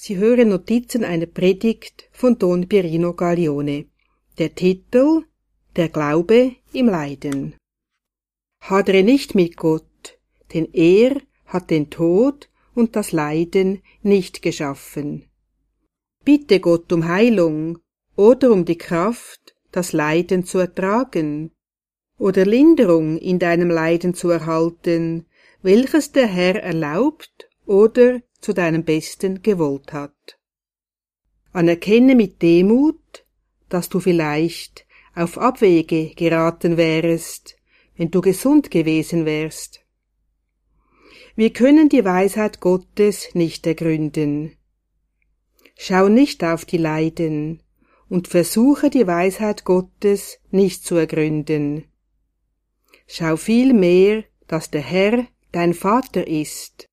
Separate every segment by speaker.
Speaker 1: Sie hören Notizen einer Predigt von Don Pierino Gaglione. Der Titel Der Glaube im Leiden. Hadre nicht mit Gott, denn er hat den Tod und das Leiden nicht geschaffen. Bitte Gott um Heilung oder um die Kraft, das Leiden zu ertragen oder Linderung in deinem Leiden zu erhalten, welches der Herr erlaubt oder zu deinem Besten gewollt hat. Anerkenne mit Demut, dass du vielleicht auf Abwege geraten wärest, wenn du gesund gewesen wärst. Wir können die Weisheit Gottes nicht ergründen. Schau nicht auf die Leiden und versuche die Weisheit Gottes nicht zu ergründen. Schau vielmehr, dass der Herr dein Vater ist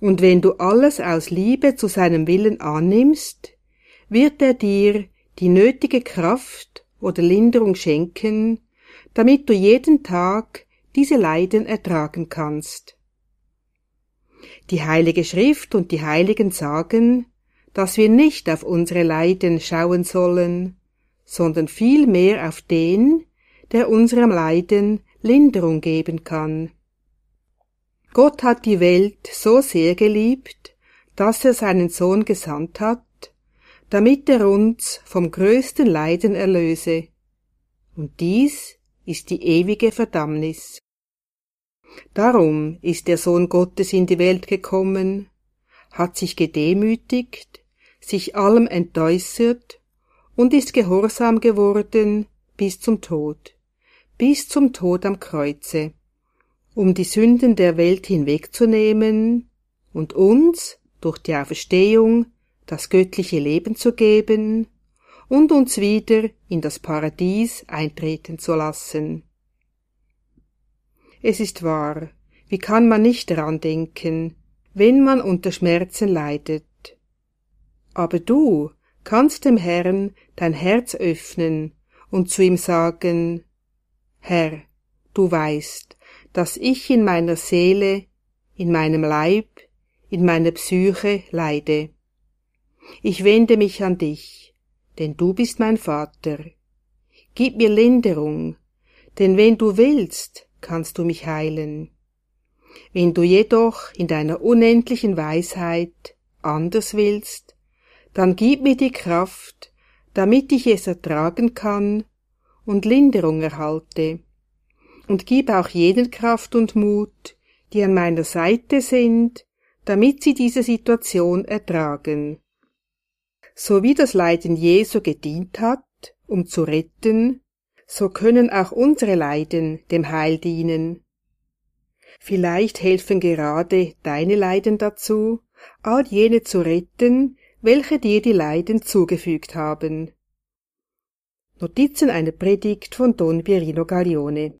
Speaker 1: und wenn du alles aus Liebe zu seinem Willen annimmst, wird er dir die nötige Kraft oder Linderung schenken, damit du jeden Tag diese Leiden ertragen kannst. Die Heilige Schrift und die Heiligen sagen, dass wir nicht auf unsere Leiden schauen sollen, sondern vielmehr auf den, der unserem Leiden Linderung geben kann. Gott hat die Welt so sehr geliebt, dass er seinen Sohn gesandt hat, damit er uns vom größten Leiden erlöse. Und dies ist die ewige Verdammnis. Darum ist der Sohn Gottes in die Welt gekommen, hat sich gedemütigt, sich allem entäußert und ist gehorsam geworden bis zum Tod, bis zum Tod am Kreuze um die Sünden der Welt hinwegzunehmen und uns durch die Auferstehung das göttliche Leben zu geben und uns wieder in das Paradies eintreten zu lassen. Es ist wahr, wie kann man nicht daran denken, wenn man unter Schmerzen leidet. Aber du kannst dem Herrn dein Herz öffnen und zu ihm sagen, Herr, du weißt, dass ich in meiner Seele, in meinem Leib, in meiner Psyche leide. Ich wende mich an dich, denn du bist mein Vater. Gib mir Linderung, denn wenn du willst, kannst du mich heilen. Wenn du jedoch in deiner unendlichen Weisheit anders willst, dann gib mir die Kraft, damit ich es ertragen kann und Linderung erhalte und gib auch jenen Kraft und Mut, die an meiner Seite sind, damit sie diese Situation ertragen. So wie das Leiden Jesu gedient hat, um zu retten, so können auch unsere Leiden dem Heil dienen. Vielleicht helfen gerade deine Leiden dazu, all jene zu retten, welche dir die Leiden zugefügt haben. Notizen einer Predigt von Don Pierino Gaglione